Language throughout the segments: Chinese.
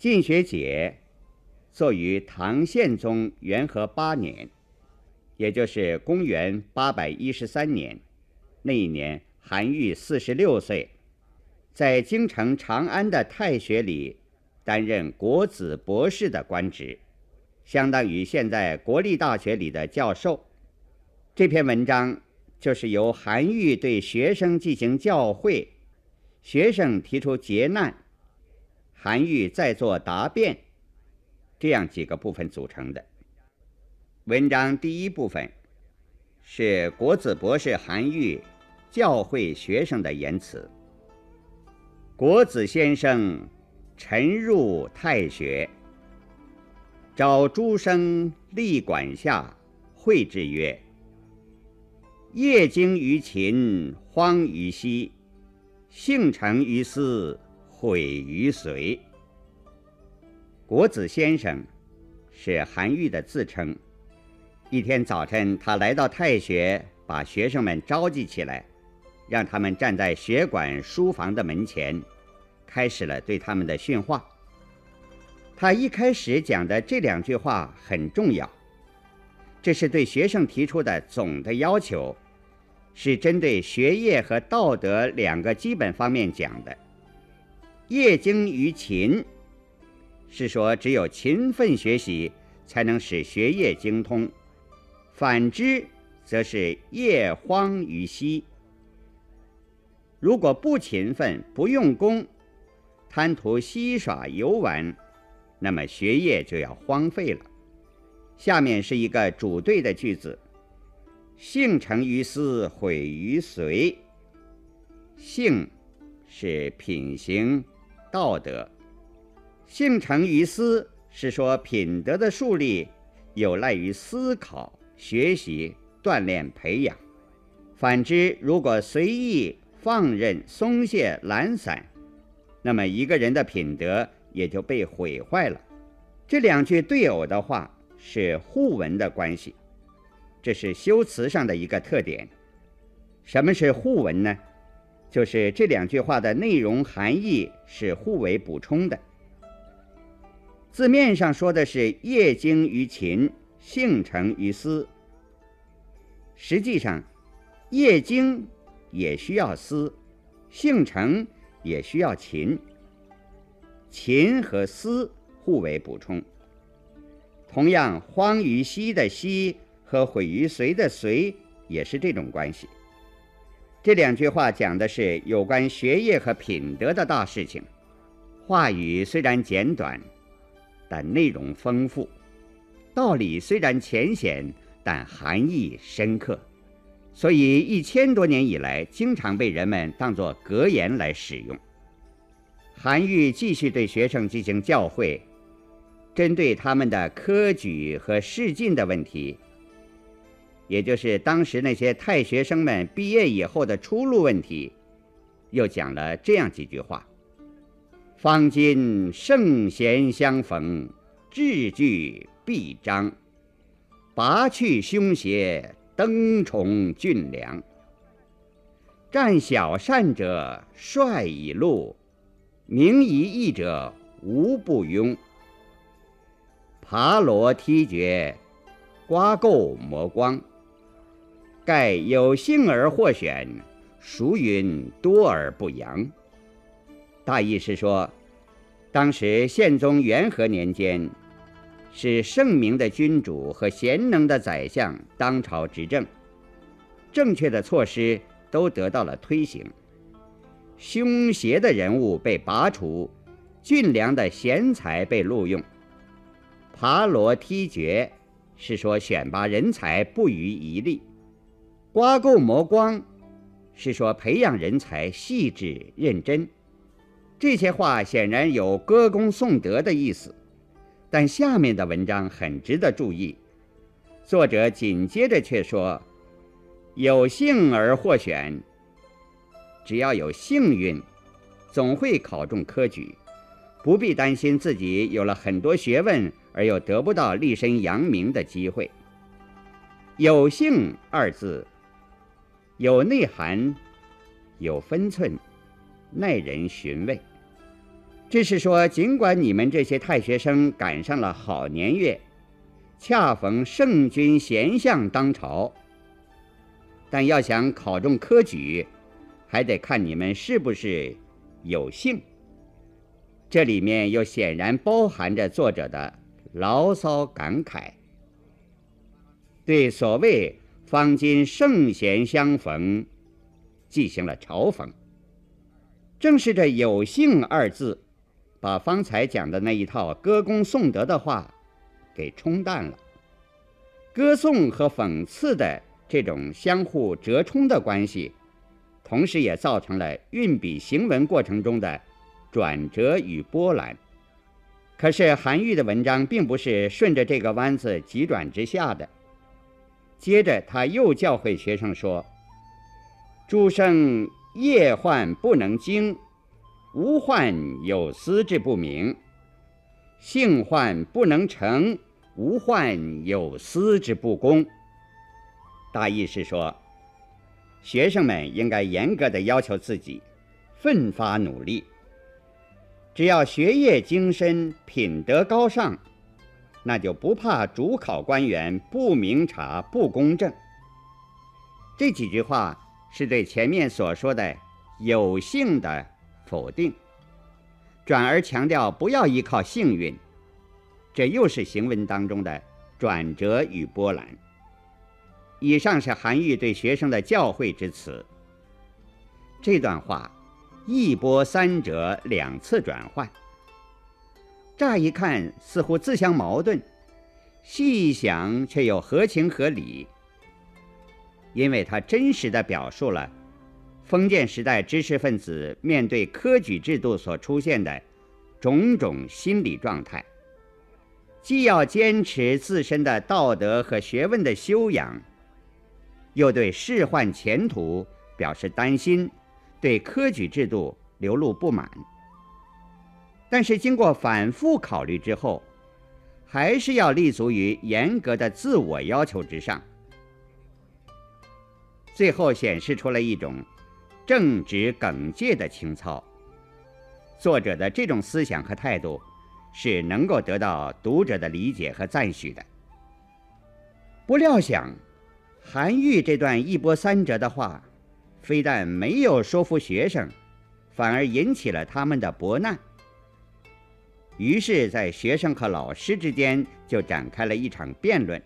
进学解作于唐宪宗元和八年，也就是公元八百一十三年。那一年，韩愈四十六岁，在京城长安的太学里担任国子博士的官职，相当于现在国立大学里的教授。这篇文章就是由韩愈对学生进行教诲，学生提出劫难。韩愈在做答辩，这样几个部分组成的。文章第一部分是国子博士韩愈教诲学生的言辞。国子先生晨入太学，召诸生立馆下，会之曰：“业精于勤，荒于嬉，性成于思。”毁于随。国子先生是韩愈的自称。一天早晨，他来到太学，把学生们召集起来，让他们站在学馆书房的门前，开始了对他们的训话。他一开始讲的这两句话很重要，这是对学生提出的总的要求，是针对学业和道德两个基本方面讲的。业精于勤，是说只有勤奋学习才能使学业精通；反之，则是业荒于嬉。如果不勤奋、不用功，贪图嬉耍游玩，那么学业就要荒废了。下面是一个主对的句子：性成于思，毁于随。性是品行。道德性成于思，是说品德的树立有赖于思考、学习、锻炼、培养。反之，如果随意放任、松懈、懒散，那么一个人的品德也就被毁坏了。这两句对偶的话是互文的关系，这是修辞上的一个特点。什么是互文呢？就是这两句话的内容含义是互为补充的。字面上说的是“业精于勤，性成于思”，实际上，业精也需要思，性成也需要勤。勤和思互为补充。同样，“荒于嬉”的“嬉”和“毁于随”的“随”也是这种关系。这两句话讲的是有关学业和品德的大事情，话语虽然简短，但内容丰富；道理虽然浅显，但含义深刻。所以一千多年以来，经常被人们当作格言来使用。韩愈继续对学生进行教诲，针对他们的科举和仕进的问题。也就是当时那些太学生们毕业以后的出路问题，又讲了这样几句话：“方今圣贤相逢，志具必彰；拔去凶邪，登崇俊良。战小善者，率以路；明夷易者，无不庸。爬罗梯爵，刮垢磨光。”盖有幸而获选，孰云多而不扬？大意是说，当时宪宗元和年间，是圣明的君主和贤能的宰相当朝执政，正确的措施都得到了推行，凶邪的人物被拔除，俊良的贤才被录用。爬罗梯爵是说选拔人才不遗余力。刮垢磨光，是说培养人才细致认真。这些话显然有歌功颂德的意思，但下面的文章很值得注意。作者紧接着却说：“有幸而获选，只要有幸运，总会考中科举，不必担心自己有了很多学问而又得不到立身扬名的机会。”“有幸”二字。有内涵，有分寸，耐人寻味。这是说，尽管你们这些太学生赶上了好年月，恰逢圣君贤相当朝，但要想考中科举，还得看你们是不是有幸。这里面又显然包含着作者的牢骚感慨，对所谓方今圣贤相逢进行了嘲讽。正是这“有幸”二字。把方才讲的那一套歌功颂德的话给冲淡了，歌颂和讽刺的这种相互折冲的关系，同时也造成了运笔行文过程中的转折与波澜。可是韩愈的文章并不是顺着这个弯子急转直下的。接着他又教诲学生说：“诸生业患不能惊。”无患有思之不明，性患不能成；无患有思之不公。大意是说，学生们应该严格的要求自己，奋发努力。只要学业精深，品德高尚，那就不怕主考官员不明察、不公正。这几句话是对前面所说的有幸的。否定，转而强调不要依靠幸运，这又是行文当中的转折与波澜。以上是韩愈对学生的教诲之词。这段话一波三折，两次转换，乍一看似乎自相矛盾，细一想却又合情合理，因为它真实的表述了。封建时代知识分子面对科举制度所出现的种种心理状态，既要坚持自身的道德和学问的修养，又对仕宦前途表示担心，对科举制度流露不满。但是经过反复考虑之后，还是要立足于严格的自我要求之上，最后显示出了一种。正直耿介的情操，作者的这种思想和态度，是能够得到读者的理解和赞许的。不料想，韩愈这段一波三折的话，非但没有说服学生，反而引起了他们的博难。于是，在学生和老师之间就展开了一场辩论。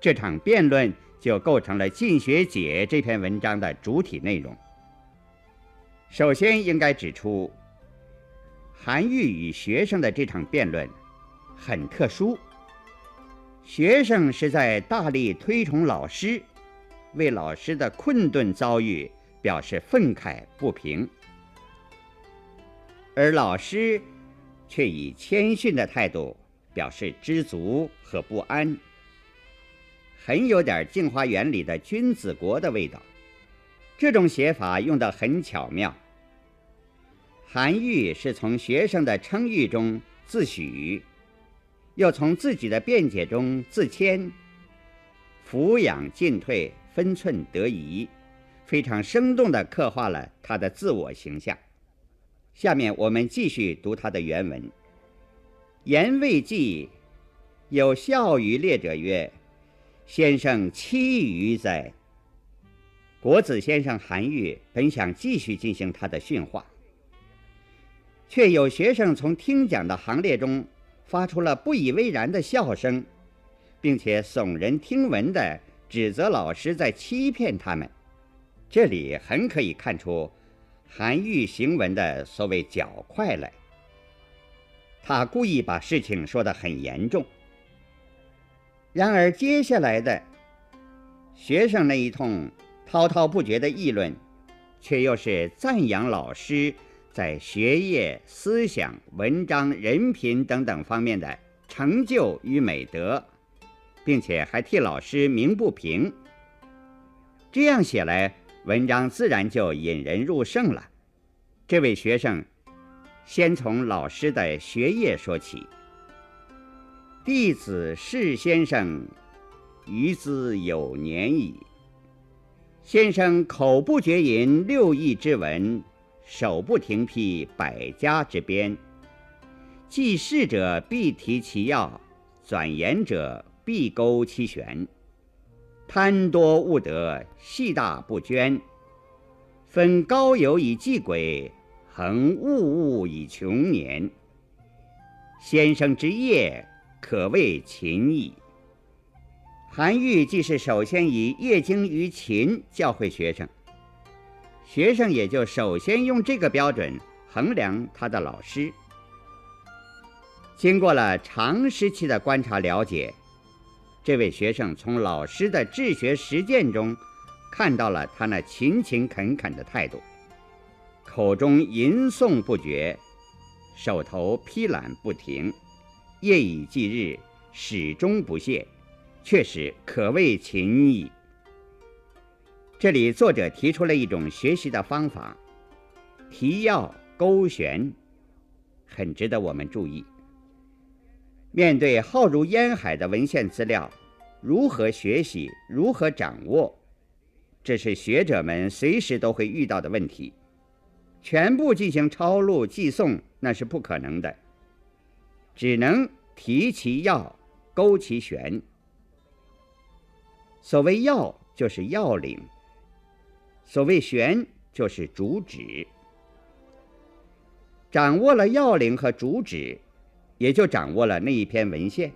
这场辩论。就构成了《进学解》这篇文章的主体内容。首先应该指出，韩愈与学生的这场辩论很特殊。学生是在大力推崇老师，为老师的困顿遭遇表示愤慨不平，而老师却以谦逊的态度表示知足和不安。很有点《镜花缘》里的君子国的味道，这种写法用得很巧妙。韩愈是从学生的称誉中自诩，又从自己的辩解中自谦，俯仰进退，分寸得宜，非常生动地刻画了他的自我形象。下面我们继续读他的原文：言未记，有笑于列者曰。先生欺愚哉！国子先生韩愈本想继续进行他的训话，却有学生从听讲的行列中发出了不以为然的笑声，并且耸人听闻地指责老师在欺骗他们。这里很可以看出韩愈行文的所谓较快来，他故意把事情说得很严重。然而，接下来的学生那一通滔滔不绝的议论，却又是赞扬老师在学业、思想、文章、人品等等方面的成就与美德，并且还替老师鸣不平。这样写来，文章自然就引人入胜了。这位学生先从老师的学业说起。弟子释先生，余资有年矣。先生口不绝吟六艺之文，手不停披百家之编。记事者必提其要，转言者必勾其玄。贪多勿得，细大不捐。分高有以济鬼，恒物物以穷年。先生之业，可谓勤矣。韩愈既是首先以业精于勤教诲学生，学生也就首先用这个标准衡量他的老师。经过了长时期的观察了解，这位学生从老师的治学实践中，看到了他那勤勤恳恳的态度，口中吟诵不绝，手头批览不停，夜以继日，始终不懈，确实可谓勤矣。这里作者提出了一种学习的方法，提要勾选，很值得我们注意。面对浩如烟海的文献资料，如何学习，如何掌握，这是学者们随时都会遇到的问题。全部进行抄录记诵，那是不可能的，只能提其要，勾其玄。所谓要，就是要领；所谓玄，就是主旨。掌握了要领和主旨。也就掌握了那一篇文献。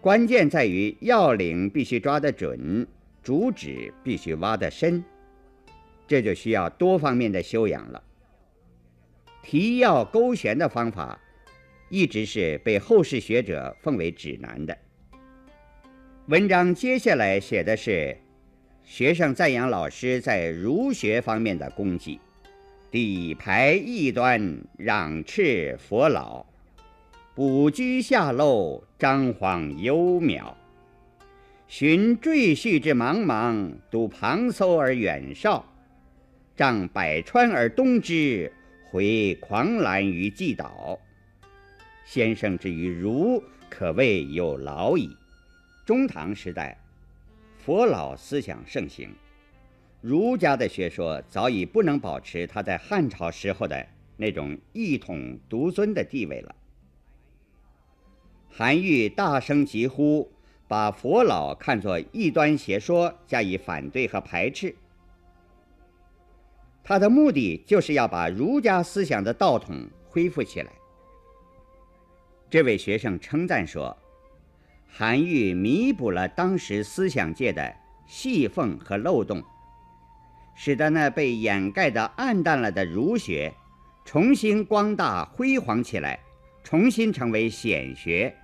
关键在于要领必须抓得准，主旨必须挖得深，这就需要多方面的修养了。提要勾选的方法，一直是被后世学者奉为指南的。文章接下来写的是学生赞扬老师在儒学方面的功绩，底排异端，攘斥佛老。五居下漏，张皇幽渺；寻赘婿之茫茫，睹旁搜而远少。仗百川而东之，回狂澜于既倒。先生之于儒，可谓有劳矣。中唐时代，佛老思想盛行，儒家的学说早已不能保持他在汉朝时候的那种一统独尊的地位了。韩愈大声疾呼，把佛老看作异端邪说，加以反对和排斥。他的目的就是要把儒家思想的道统恢复起来。这位学生称赞说：“韩愈弥补了当时思想界的细缝和漏洞，使得那被掩盖的暗淡了的儒学重新光大辉煌起来，重新成为显学。”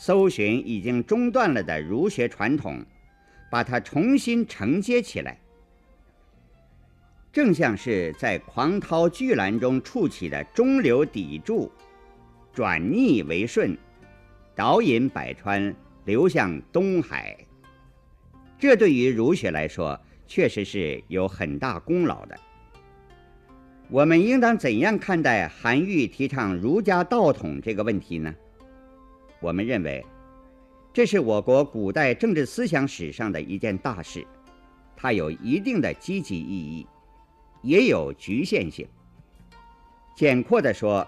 搜寻已经中断了的儒学传统，把它重新承接起来，正像是在狂涛巨澜中触起的中流砥柱，转逆为顺，导引百川流向东海。这对于儒学来说，确实是有很大功劳的。我们应当怎样看待韩愈提倡儒家道统这个问题呢？我们认为，这是我国古代政治思想史上的一件大事，它有一定的积极意义，也有局限性。简括地说，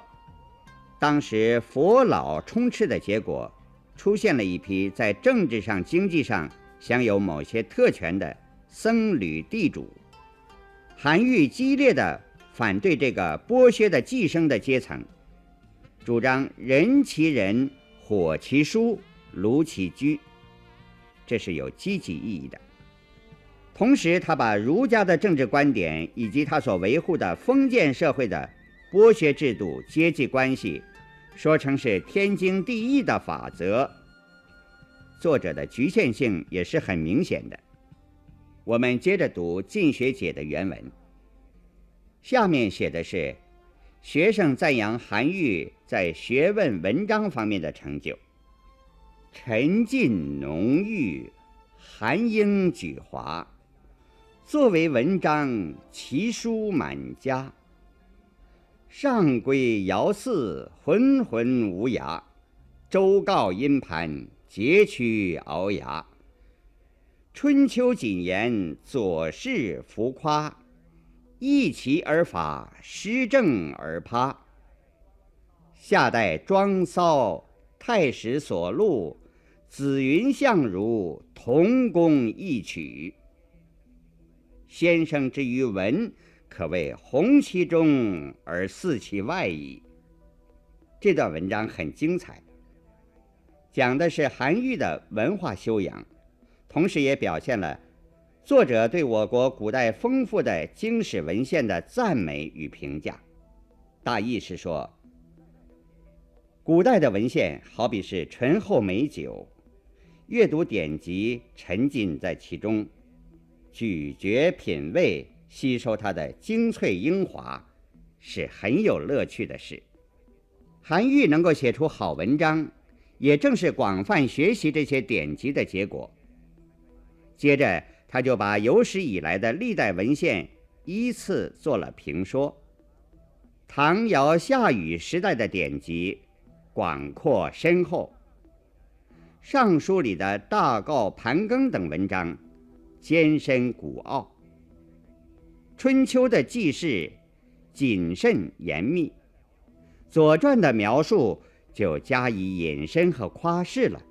当时佛老充斥的结果，出现了一批在政治上、经济上享有某些特权的僧侣地主。韩愈激烈的反对这个剥削的寄生的阶层，主张人其人。火其书，炉其居，这是有积极意义的。同时，他把儒家的政治观点以及他所维护的封建社会的剥削制度、阶级关系，说成是天经地义的法则。作者的局限性也是很明显的。我们接着读《进学解》的原文，下面写的是。学生赞扬韩愈在学问文章方面的成就，沉静浓郁，含英举华。作为文章，奇书满家。上归尧祀，浑浑无涯；周告殷盘，节曲鳌牙。春秋谨言，左氏浮夸。易其而法，施政而趴。夏代庄骚，太史所录，子云相如，同工异曲。先生之于文，可谓弘其中而肆其外矣。这段文章很精彩，讲的是韩愈的文化修养，同时也表现了作者对我国古代丰富的经史文献的赞美与评价。大意是说，古代的文献好比是醇厚美酒，阅读典籍，沉浸在其中，咀嚼品味，吸收它的精粹英华，是很有乐趣的事。韩愈能够写出好文章，也正是广泛学习这些典籍的结果。接着，他就把有史以来的历代文献依次做了评说。唐尧夏禹时代的典籍广阔深厚，《尚书》里的大诰盘庚等文章艰深古奥，《春秋》的记事谨慎严密。《左传》的描述就加以引申和夸饰了，《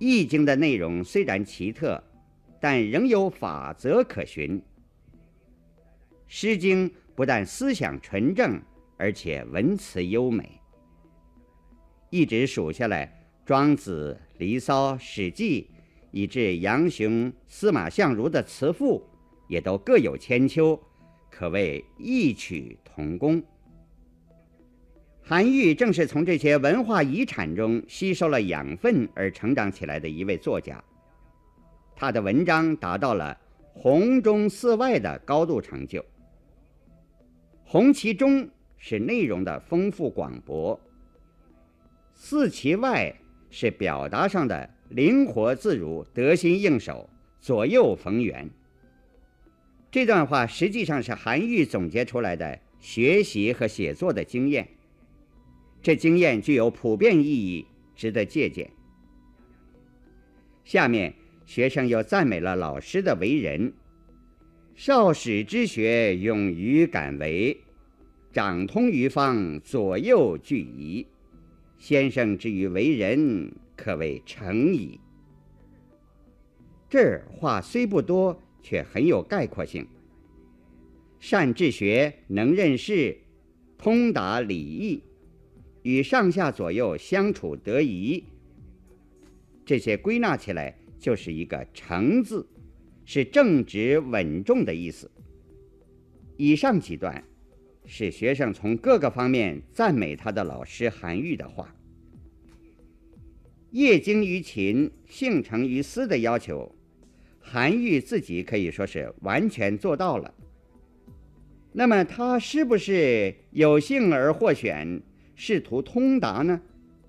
易经》的内容虽然奇特，但仍有法则可循。《诗经》不但思想纯正，而且文辞优美。一直数下来，《庄子》《离骚》《史记》，以至杨雄、司马相如的词赋，也都各有千秋，可谓异曲同工。韩愈正是从这些文化遗产中吸收了养分而成长起来的一位作家，他的文章达到了红中似外的高度成就。红其中是内容的丰富广博，似其外是表达上的灵活自如、得心应手、左右逢源。这段话实际上是韩愈总结出来的学习和写作的经验。这经验具有普遍意义，值得借鉴。下面，学生又赞美了老师的为人：少始之学，勇于敢为；长通于方，左右俱宜。先生之于为人，可谓成矣。这儿话虽不多，却很有概括性。善治学，能任事，通达礼义。与上下左右相处得宜，这些归纳起来就是一个“诚”字，是正直稳重的意思。以上几段是学生从各个方面赞美他的老师韩愈的话。业精于勤，性成于思的要求，韩愈自己可以说是完全做到了。那么他是不是有幸而获选？试图通达呢，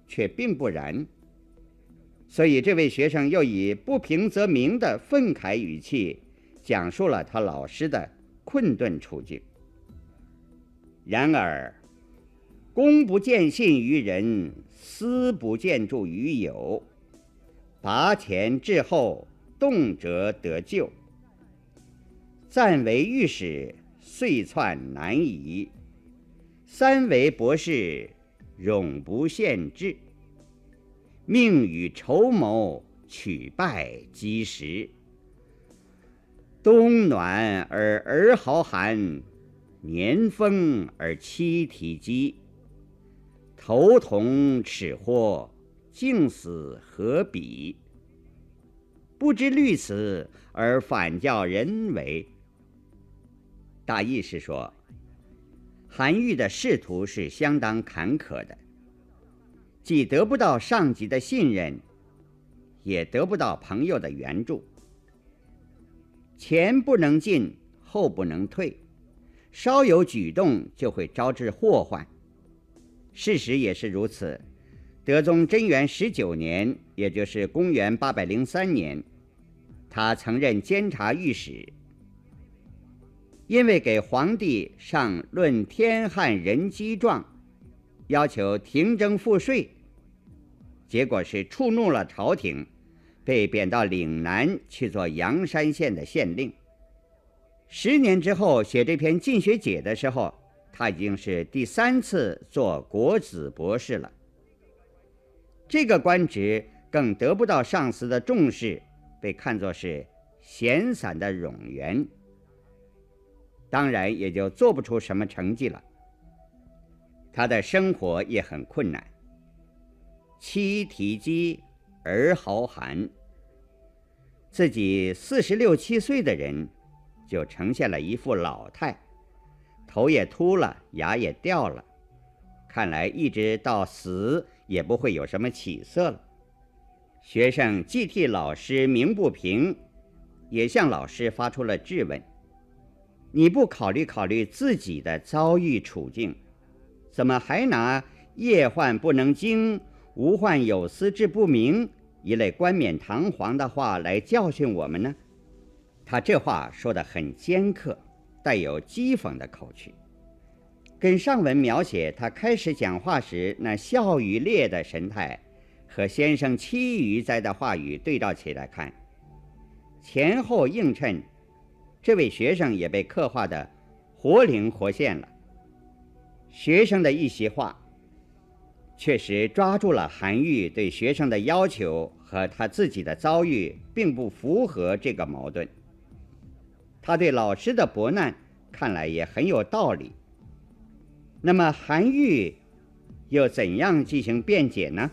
却并不然。所以这位学生又以不平则鸣的愤慨语气，讲述了他老师的困顿处境。然而，公不见信于人，私不见助于友。拔前至后，动辄得救。暂为御史，遂窜难移；三为博士。永不限制，命与筹谋，取败积时。冬暖而儿豪寒，年丰而妻体饥。头同齿豁，竟死何比？不知虑此而反教人为。大意是说。韩愈的仕途是相当坎坷的，既得不到上级的信任，也得不到朋友的援助。前不能进，后不能退，稍有举动就会招致祸患。事实也是如此。德宗贞元十九年，也就是公元八百零三年，他曾任监察御史。因为给皇帝上论天汉人机状，要求停征赋税，结果是触怒了朝廷，被贬到岭南去做阳山县的县令。十年之后写这篇进学解的时候，他已经是第三次做国子博士了。这个官职更得不到上司的重视，被看作是闲散的冗员，当然也就做不出什么成绩了。他的生活也很困难，妻提饥，儿豪寒。自己四十六七岁的人，就呈现了一副老态，头也秃了，牙也掉了，看来一直到死也不会有什么起色了。学生既替老师鸣不平，也向老师发出了质问：“你不考虑考虑自己的遭遇处境，怎么还拿‘夜患不能惊，无患有司志不明’？”一类冠冕堂皇的话来教训我们呢？他这话说得很尖刻，带有讥讽的口气，跟上文描写他开始讲话时那笑与烈的神态，和先生其余在的话语对照起来看，前后映衬，这位学生也被刻画的活灵活现了。学生的一席话。确实抓住了韩愈对学生的要求和他自己的遭遇并不符合这个矛盾。他对老师的伯难看来也很有道理。那么韩愈又怎样进行辩解呢？